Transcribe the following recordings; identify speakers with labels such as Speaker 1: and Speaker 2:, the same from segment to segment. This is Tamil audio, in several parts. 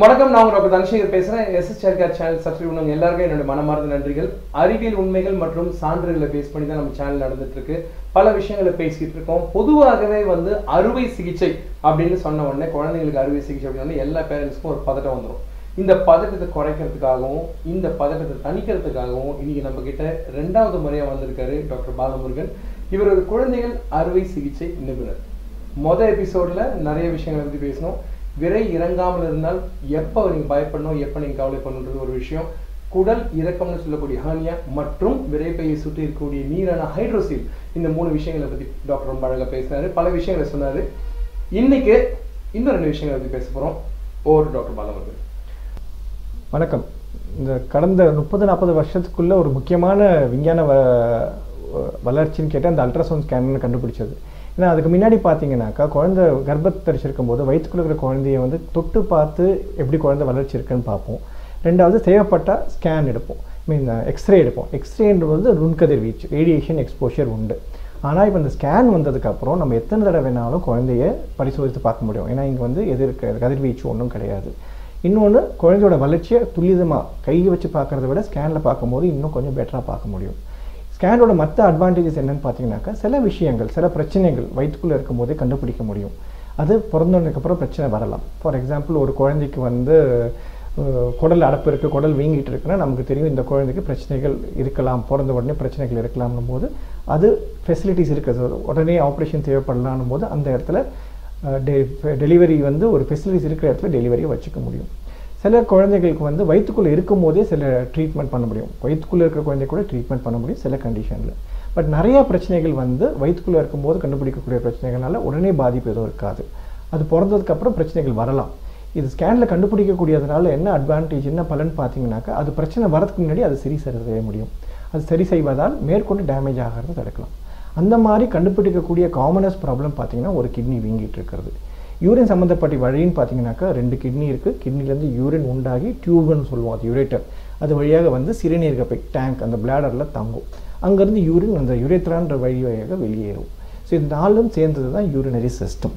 Speaker 1: வணக்கம் நான் டாக்டர் தனசேகர் பேசுறேன். எஸ்எஸ் சேர்க்கார் சேனல் சப்ஸ்கிரைப் பண்ணவங்க எல்லாருக்கும் என்னோட மனமார்ந்த நன்றிகள். அறிவியல் உண்மைகள் மற்றும் சான்றுகளை பேஸ் பண்ணி தான் நம்ம சேனல் நடந்துட்டு இருக்கு பல விஷயங்களை பேசிக்கிட்டு இருக்கோம். பொதுவாகவே வந்து அறுவை சிகிச்சை அப்படின்னு சொன்ன உடனே குழந்தைங்களுக்கு அறுவை சிகிச்சை அப்படின்னு எல்லா பேரண்ட்ஸ்க்கும் ஒரு பதட்டம் வந்துடும் இந்த பதட்டத்தை குறைக்கிறதுக்காகவும் இந்த பதட்டத்தை தணிக்கிறதுக்காகவும் இன்னைக்கு நம்ம கிட்ட ரெண்டாவது முறையா வந்திருக்காரு டாக்டர் பாலமுருகன். இவர் ஒரு குழந்தைகள் அறுவை சிகிச்சை நிபுணர். மொதல் எபிசோட்ல நிறைய விஷயங்களை பத்தி பேசணும் விரை இறங்காமல் இருந்தால் எப்போ நீங்க பயப்படணும் எப்போ நீங்க கவலைப்படணுன்றது ஒரு விஷயம். குடல் இறக்கம்னு சொல்லக்கூடிய ஹானியா மற்றும் விரைப்பையை சுற்றி இருக்கக்கூடிய நீரான ஹைட்ரோசில் இந்த மூணு விஷயங்களை பத்தி டாக்டர் ரொம்ப அழகா பேசினாரு. பல விஷயங்களை சொன்னாரு. இன்னைக்கு இன்னும் ரெண்டு விஷயங்களை பத்தி பேச போறோம். ஓர் டாக்டர் பாலமுருகன்.
Speaker 2: வணக்கம். இந்த கடந்த முப்பது நாற்பது வருஷத்துக்குள்ள ஒரு முக்கியமான விஞ்ஞான வ வளர்ச்சின்னு கேட்டால் அந்த அல்ட்ராசவுண்ட் ஸ்கேன் கண்டுபிடிச்சது. ஏன்னா அதுக்கு முன்னாடி பார்த்தீங்கன்னாக்கா குழந்தை கர்ப்பத்தை தரிச்சிருக்கும் போது வயிற்றுக்குள்ள இருக்கிற குழந்தைய வந்து தொட்டு பார்த்து எப்படி குழந்தை வளர்ச்சி இருக்குன்னு பார்ப்போம். ரெண்டாவது தேவைப்பட்டால் ஸ்கேன் எடுப்போம். மீன் எக்ஸ்ரே uh, எடுப்போம். எக்ஸ்ரேன்றது வந்து நுண்கதிர்வீச்சு ரேடியேஷன் எக்ஸ்போஷர் உண்டு. ஆனால் இப்போ இந்த ஸ்கேன் வந்ததுக்கப்புறம் நம்ம எத்தனை தடவை வேணாலும் குழந்தைய பரிசோதித்து பார்க்க முடியும். ஏன்னா இங்கே வந்து எது கதிர்வீச்சு ஒன்றும் கிடையாது. இன்னொன்று குழந்தையோட வளர்ச்சியை துல்லிதமாக கையை வச்சு பார்க்குறத விட ஸ்கேனில் பார்க்கும்போது இன்னும் கொஞ்சம் பெட்டராக பார்க்க முடியும். ஸ்கேனோட மற்ற அட்வான்டேஜஸ் என்னன்னு பார்த்தீங்கன்னாக்கா சில விஷயங்கள் சில பிரச்சனைகள் வயிற்றுக்குள்ளே இருக்கும் போதே கண்டுபிடிக்க முடியும். அது பிறந்ததுக்கப்புறம் பிரச்சனை வரலாம். ஃபார் எக்ஸாம்பிள் ஒரு குழந்தைக்கு வந்து குடல் அடப்பு இருக்குது குடல் வீங்கிட்டு இருக்குன்னா நமக்கு தெரியும் இந்த குழந்தைக்கு பிரச்சனைகள் இருக்கலாம் பிறந்த உடனே பிரச்சனைகள் இருக்கலாம்னும் போது அது ஃபெசிலிட்டிஸ் இருக்குது உடனே ஆப்ரேஷன் தேவைப்படலாம்னும் போது அந்த இடத்துல டெ டெலிவரி வந்து ஒரு ஃபெசிலிட்டிஸ் இருக்கிற இடத்துல டெலிவரியை வச்சுக்க முடியும். சில குழந்தைகளுக்கு வந்து வயிற்றுக்குள்ளே இருக்கும் போதே சில ட்ரீட்மெண்ட் பண்ண முடியும். வயிற்றுக்குள்ளே இருக்கிற குழந்தை கூட ட்ரீட்மெண்ட் பண்ண முடியும் சில கண்டிஷனில் பட் நிறையா பிரச்சனைகள் வந்து வயிற்றுக்குள்ளே இருக்கும்போது கண்டுபிடிக்கக்கூடிய பிரச்சனைகளால உடனே பாதிப்பு எதுவும் இருக்காது. அது பிறந்ததுக்கப்புறம் பிரச்சனைகள் வரலாம். இது ஸ்கேனில் கண்டுபிடிக்கக்கூடியதுனால என்ன அட்வான்டேஜ் என்ன பலன் பார்த்தீங்கன்னாக்கா அது பிரச்சனை வரதுக்கு முன்னாடி அது சரி செய்ய முடியும். அது சரி செய்வதால் மேற்கொண்டு டேமேஜ் ஆகிறத தடுக்கலாம். அந்த மாதிரி கண்டுபிடிக்கக்கூடிய காமனஸ்ட் ப்ராப்ளம் பார்த்தீங்கன்னா ஒரு கிட்னி வீங்கிட்டு இருக்கிறது. யூரின் சம்மந்தப்பட்ட வழின்னு பார்த்தீங்கன்னாக்கா ரெண்டு கிட்னி இருக்குது கிட்னிலேருந்து யூரின் உண்டாகி டியூப்னு சொல்லுவோம் அது யூரேட்டர் அது வழியாக வந்து சிறுநீரக பை டேங்க் அந்த பிளாடரில் தங்கும். அங்கேருந்து யூரின் அந்த யூரேத்ரான்ற வழி வழியாக வெளியேறும். ஸோ இந்த நாளும் சேர்ந்தது தான் யூரினரி சிஸ்டம்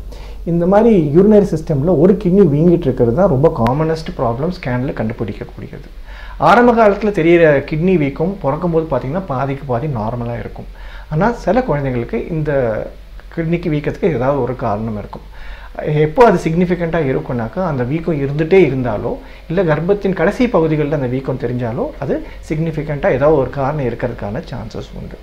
Speaker 2: இந்த மாதிரி யூரினரி சிஸ்டமில் ஒரு கிட்னி வீங்கிட்டு இருக்கிறது தான் ரொம்ப காமனஸ்ட் ப்ராப்ளம் ஸ்கேனில் கண்டுபிடிக்கக்கூடியது. ஆரம்ப காலத்தில் தெரியிற கிட்னி வீக்கம் பிறக்கும்போது பார்த்தீங்கன்னா பாதிக்கு பாதி நார்மலாக இருக்கும். ஆனால் சில குழந்தைங்களுக்கு இந்த கிட்னிக்கு வீக்கத்துக்கு ஏதாவது ஒரு காரணம் இருக்கும். எப்போ அது சிக்னிஃபிகண்ட்டாக இருக்கும்னாக்கா அந்த வீக்கம் இருந்துகிட்டே இருந்தாலோ இல்லை கர்ப்பத்தின் கடைசி பகுதிகளில் அந்த வீக்கம் தெரிஞ்சாலோ அது சிக்னிஃபிகண்ட்டாக ஏதாவது ஒரு காரணம் இருக்கிறதுக்கான சான்சஸ் உண்டு.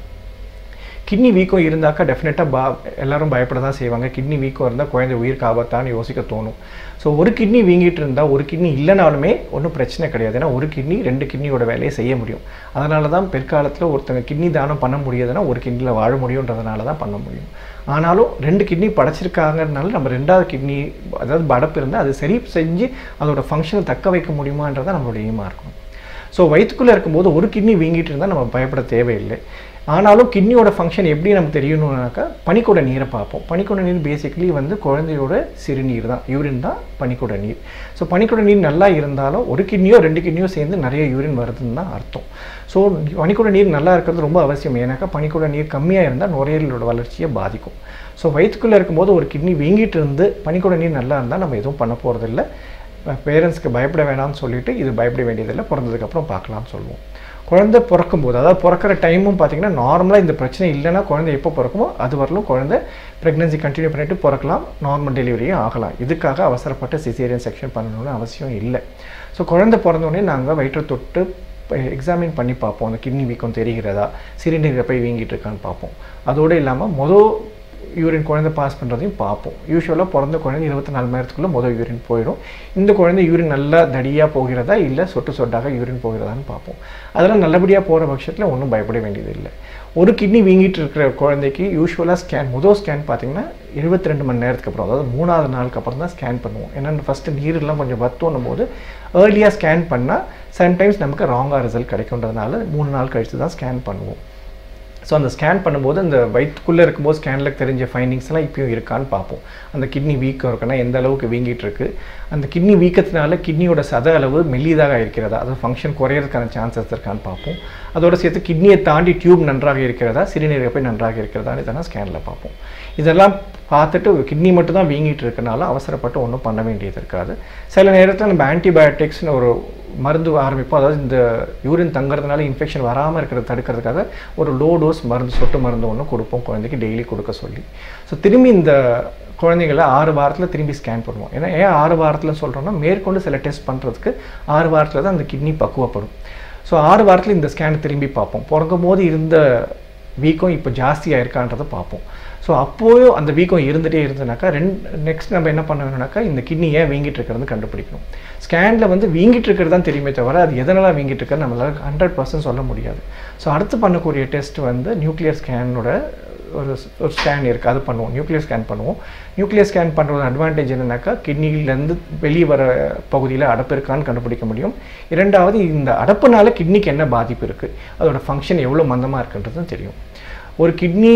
Speaker 2: கிட்னி வீக்கம் இருந்தாக்கா டெஃபினட்டாக பா எல்லோரும் பயப்பட தான் செய்வாங்க. கிட்னி வீக்கம் இருந்தால் குழந்தை உயிருக்கு ஆபத்தான்னு யோசிக்க தோணும். ஸோ ஒரு கிட்னி வீங்கிட்டு இருந்தால் ஒரு கிட்னி இல்லைனாலுமே ஒன்றும் பிரச்சனை கிடையாது. ஏன்னா ஒரு கிட்னி ரெண்டு கிட்னியோட வேலையை செய்ய முடியும். அதனால தான் பிற்காலத்தில் ஒருத்தங்க கிட்னி தானம் பண்ண முடியாதுன்னா ஒரு கிட்னியில் வாழ முடியுன்றதுனால தான் பண்ண முடியும். ஆனாலும் ரெண்டு கிட்னி படைச்சிருக்காங்கனால நம்ம ரெண்டாவது கிட்னி அதாவது படப்பு இருந்தால் அது சரி செஞ்சு அதோட ஃபங்க்ஷனை தக்க வைக்க முடியுமான்றதான் நம்மளோட எய்மாக இருக்கும். ஸோ வயிற்றுக்குள்ளே இருக்கும்போது ஒரு கிட்னி வீங்கிட்டு இருந்தால் நம்ம பயப்பட தேவையில்லை. ஆனாலும் கிட்னியோட ஃபங்க்ஷன் எப்படி நமக்கு தெரியணும்னாக்கா பனிக்கூட நீரை பார்ப்போம். பனிக்கூட நீர் பேசிக்கலி வந்து குழந்தையோட சிறுநீர் தான். யூரின் தான் பனிக்கூட நீர். ஸோ பனிக்கூட நீர் நல்லா இருந்தாலும் ஒரு கிட்னியோ ரெண்டு கிட்னியோ சேர்ந்து நிறைய யூரின் வருதுன்னு தான் அர்த்தம். ஸோ பனிக்கூட நீர் நல்லா இருக்கிறது ரொம்ப அவசியம். ஏன்னாக்கா பனிக்கூட நீர் கம்மியாக இருந்தால் நுரையீரலோட வளர்ச்சியை பாதிக்கும். ஸோ வயிற்றுக்குள்ளே இருக்கும்போது ஒரு கிட்னி வீங்கிட்டு இருந்து பனிக்கூட நீர் நல்லா இருந்தால் நம்ம எதுவும் பண்ண போகிறதில்ல பேரண்ட்ஸ்க்கு பயப்பட வேணாம்னு சொல்லிட்டு இது பயப்பட வேண்டியதில்லை. பிறந்ததுக்கப்புறம் பார்க்கலாம்னு சொல்லுவோம். குழந்தை பிறக்கும்போது அதாவது பிறக்கிற டைமும் பார்த்தீங்கன்னா நார்மலாக இந்த பிரச்சனை இல்லைன்னா குழந்தை எப்போ பிறக்குமோ அது வரலும் குழந்தை ப்ரெக்னன்சி கண்டினியூ பண்ணிட்டு பிறக்கலாம். நார்மல் டெலிவரியும் ஆகலாம். இதுக்காக அவசரப்பட்டு சிசேரியன் செக்ஷன் பண்ணணும்னு அவசியம் இல்லை. ஸோ குழந்தை பிறந்தோடனே நாங்கள் வயிற்றை தொட்டு எக்ஸாமின் பண்ணி பார்ப்போம். அந்த கிட்னி வீக்கம் தெரிகிறதா? சிறுநீரை போய் வீங்கிட்டு இருக்கான்னு பார்ப்போம். அதோடு இல்லாமல் மொதல் யூரின் குழந்தை பாஸ் பண்ணுறதையும் பார்ப்போம். யூஸ்வலாக பிறந்த குழந்தை இருபத்தி நாலு மணி நேரத்துக்குள்ளே முதல் யூரின் போயிடும். இந்த குழந்தை யூரின் நல்லா தடியாக போகிறதா இல்லை சொட்டு சொட்டாக யூரின் போகிறதான்னு பார்ப்போம். அதெல்லாம் நல்லபடியாக போகிற பட்சத்தில் ஒன்றும் பயப்பட வேண்டியது இல்லை ஒரு கிட்னி வீங்கிட்டு இருக்கிற குழந்தைக்கு யூஸ்வலாக ஸ்கேன் முதல் ஸ்கேன் பார்த்தீங்கன்னா இருபத்தி ரெண்டு மணி நேரத்துக்கு அப்புறம் அதாவது மூணாவது நாளுக்கு அப்புறம் தான் ஸ்கேன் பண்ணுவோம். ஏன்னா ஃபஸ்ட்டு நீர்லாம் கொஞ்சம் வத்தோன்னும் போது ஏர்லியாக ஸ்கேன் பண்ணால் சம்டைம்ஸ் நமக்கு ராங்காக ரிசல்ட் கிடைக்குன்றதுனால மூணு நாள் கழித்து தான் ஸ்கேன் பண்ணுவோம். ஸோ அந்த ஸ்கேன் பண்ணும்போது அந்த வயிற்றுக்குள்ளே இருக்கும்போது ஸ்கேனில் தெரிஞ்ச ஃபைண்டிங்ஸ் எல்லாம் இருக்கான்னு பார்ப்போம். அந்த கிட்னி வீக்கம் இருக்குன்னா எந்த அளவுக்கு வீங்கிட்டு இருக்கு? அந்த கிட்னி வீக்கத்தினால கிட்னியோட சத அளவு மெல்லியதாக இருக்கிறதா? அது ஃபங்க்ஷன் குறையிறதுக்கான சான்சஸ் இருக்கான்னு பார்ப்போம். அதோட சேர்த்து கிட்னியை தாண்டி டியூப் நன்றாக இருக்கிறதா? சிறுநீரகப்பை நன்றாக இருக்கிறதா? இதெல்லாம் ஸ்கேனில் பார்ப்போம். இதெல்லாம் பார்த்துட்டு கிட்னி மட்டும் தான் வீங்கிட்டு இருக்கனால அவசரப்பட்டு ஒன்றும் பண்ண வேண்டியது இருக்காது. சில நேரத்தில் நம்ம ஆன்டிபயோட்டிக்ஸ்னு ஒரு மருந்து ஆரம்பிப்போம். அதாவது இந்த யூரின் தங்குறதுனால இன்ஃபெக்ஷன் வராமல் இருக்கிறத தடுக்கிறதுக்காக ஒரு லோ டோஸ் மருந்து சொட்டு மருந்து ஒன்று கொடுப்போம் குழந்தைக்கு டெய்லி கொடுக்க சொல்லி. ஸோ திரும்பி இந்த குழந்தைங்களை ஆறு வாரத்தில் திரும்பி ஸ்கேன் பண்ணுவோம். ஏன்னா ஏன் ஆறு வாரத்தில் சொல்கிறோன்னா மேற்கொண்டு சில டெஸ்ட் பண்ணுறதுக்கு ஆறு வாரத்தில் தான் அந்த கிட்னி பக்குவப்படும். ஸோ ஆறு வாரத்தில் இந்த ஸ்கேன் திரும்பி பார்ப்போம். பிறக்கும் போது இருந்த வீக்கம் இப்போ ஜாஸ்தியாக இருக்கான்றதை பார்ப்போம். ஸோ அப்போயும் அந்த வீக்கம் இருந்துகிட்டே இருந்ததுனாக்கா ரெண்டு நெக்ஸ்ட் நம்ம என்ன பண்ணணும்னாக்கா இந்த கிட்னி ஏன் வீங்கிட்டு இருக்கிறது கண்டுபிடிக்கணும். ஸ்கேனில் வந்து வீங்கிட்டு இருக்கிறது தான் தெரியுமே தவிர அது எதனால் வீங்கிட்டு இருக்கிறது நம்மளால் ஹண்ட்ரட் பர்சன்ட் சொல்ல முடியாது. ஸோ அடுத்து பண்ணக்கூடிய டெஸ்ட் வந்து நியூக்ளியர் ஸ்கேனோட ஒரு ஒரு ஸ்கேன் இருக்குது அது பண்ணுவோம். நியூக்ளியர் ஸ்கேன் பண்ணுவோம். நியூக்ளியர் ஸ்கேன் பண்ணுறது அட்வான்டேஜ் என்னன்னாக்கா கிட்னிலேருந்து வெளியே வர பகுதியில் அடப்பு இருக்கான்னு கண்டுபிடிக்க முடியும். இரண்டாவது இந்த அடப்புனால கிட்னிக்கு என்ன பாதிப்பு இருக்குது அதோட ஃபங்க்ஷன் எவ்வளோ மந்தமாக இருக்குன்றதும் தெரியும். ஒரு கிட்னி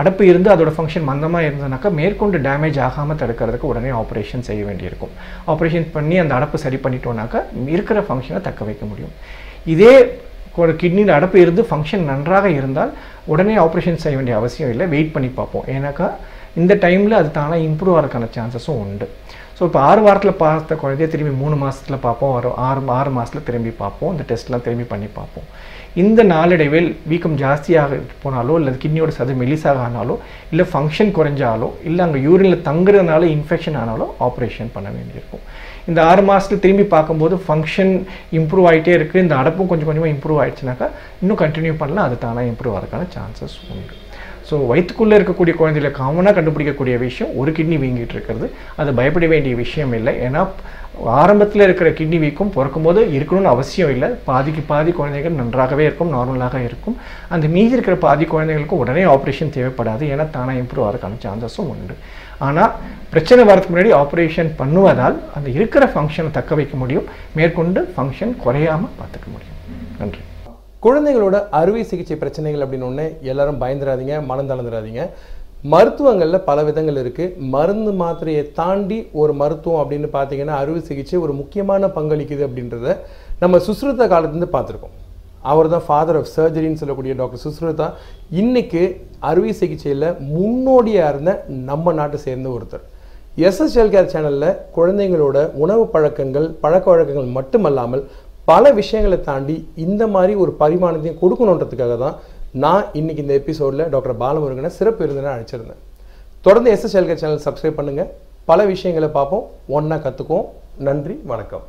Speaker 2: அடப்பு இருந்து அதோட ஃபங்க்ஷன் மந்தமாக இருந்ததுனாக்கா மேற்கொண்டு டேமேஜ் ஆகாமல் தடுக்கிறதுக்கு உடனே ஆப்ரேஷன் செய்ய வேண்டியிருக்கும். ஆப்ரேஷன் பண்ணி அந்த அடப்பு சரி பண்ணிட்டோம்னாக்கா இருக்கிற ஃபங்க்ஷனை தக்க வைக்க முடியும். இதே ஒரு கிட்னியில் அடப்பு இருந்து ஃபங்க்ஷன் நன்றாக இருந்தால் உடனே ஆப்ரேஷன் செய்ய வேண்டிய அவசியம் இல்லை. வெயிட் பண்ணி பார்ப்போம். ஏன்னாக்கா இந்த டைமில் அது தானாக இம்ப்ரூவ் ஆகிறதுக்கான சான்சஸும் உண்டு. ஸோ இப்போ ஆறு வாரத்தில் பார்த்த குழந்தைய திரும்பி மூணு மாதத்தில் பார்ப்போம். ஒரு ஆறு ஆறு மாதத்தில் திரும்பி பார்ப்போம். இந்த டெஸ்ட்லாம் திரும்பி பண்ணி பார்ப்போம். இந்த நாளடைவில் வீக்கம் ஜாஸ்தியாக போனாலோ இல்லை கிட்னியோட சது மெலிசாக ஆனாலோ இல்லை ஃபங்க்ஷன் குறைஞ்சாலோ இல்லை அங்கே யூரினில் தங்குறதுனால இன்ஃபெக்ஷன் ஆனாலோ ஆப்ரேஷன் பண்ண வேண்டியிருக்கும். இந்த ஆறு மாதத்துல திரும்பி பார்க்கும்போது ஃபங்க்ஷன் இம்ப்ரூவ் ஆகிட்டே இருக்குது இந்த அடப்பும் கொஞ்சம் கொஞ்சமாக இம்ப்ரூவ் ஆகிடுச்சுனாக்கா இன்னும் கண்டினியூ பண்ணலாம். அது தானாக இம்ப்ரூவ் ஆகிறதுக்கான சான்சஸ் உண்டு. ஸோ வயிற்றுக்குள்ளே இருக்கக்கூடிய குழந்தைகளை காமனாக கண்டுபிடிக்கக்கூடிய விஷயம் ஒரு கிட்னி வீங்கிட்டு இருக்கிறது. அது பயப்பட வேண்டிய விஷயம் இல்லை. ஏன்னா ஆரம்பத்தில் இருக்கிற கிட்னி வீக்கும் பிறக்கும் போது இருக்கணும்னு அவசியம் இல்லை. பாதிக்கு பாதி குழந்தைகள் நன்றாகவே இருக்கும் நார்மலாக இருக்கும். அந்த மீதி இருக்கிற பாதி குழந்தைகளுக்கும் உடனே ஆப்ரேஷன் தேவைப்படாது. ஏன்னா தானாக இம்ப்ரூவ் ஆகிறதுக்கான சான்சஸும் உண்டு. ஆனால் பிரச்சனை வரதுக்கு முன்னாடி ஆப்ரேஷன் பண்ணுவதால் அந்த இருக்கிற ஃபங்க்ஷனை தக்க வைக்க முடியும். மேற்கொண்டு ஃபங்க்ஷன் குறையாமல் பார்த்துக்க முடியும். நன்றி.
Speaker 1: குழந்தைகளோட அறுவை சிகிச்சை பிரச்சனைகள் அப்படின்னு ஒன்று எல்லாரும் பயந்துடாதீங்க மனம் தளர்ந்துடாதீங்க. மருத்துவங்களில் பல விதங்கள் இருக்குது மருந்து மாத்திரையை தாண்டி ஒரு மருத்துவம் அப்படின்னு பார்த்தீங்கன்னா அறுவை சிகிச்சை ஒரு முக்கியமான பங்களிக்குது அப்படின்றத நம்ம சுஸ்ருதா காலத்துலேருந்து பார்த்துருக்கோம் அவர் தான் ஃபாதர் ஆஃப் சர்ஜரின்னு சொல்லக்கூடிய டாக்டர் சுஸ்ருதா. இன்னைக்கு அறுவை சிகிச்சையில் முன்னோடியாக இருந்த நம்ம நாட்டை சேர்ந்த ஒருத்தர். எஸ்எஸ்எல் கேர் சேனலில் குழந்தைங்களோட உணவு பழக்கங்கள் பழக்க வழக்கங்கள் மட்டுமல்லாமல் பல விஷயங்களை தாண்டி இந்த மாதிரி ஒரு பரிமாணத்தையும் கொடுக்கணுன்றதுக்காக தான் நான் இன்னைக்கு இந்த எபிசோடில் டாக்டர் பாலமுருகனை சிறப்பு விருந்தினர் அழைச்சிருந்தேன். தொடர்ந்து எஸ்எஸ்எல் சேனல் சப்ஸ்கிரைப் பண்ணுங்கள் பல விஷயங்களை பார்ப்போம். ஒன்றா கற்றுக்குவோம் நன்றி. வணக்கம்.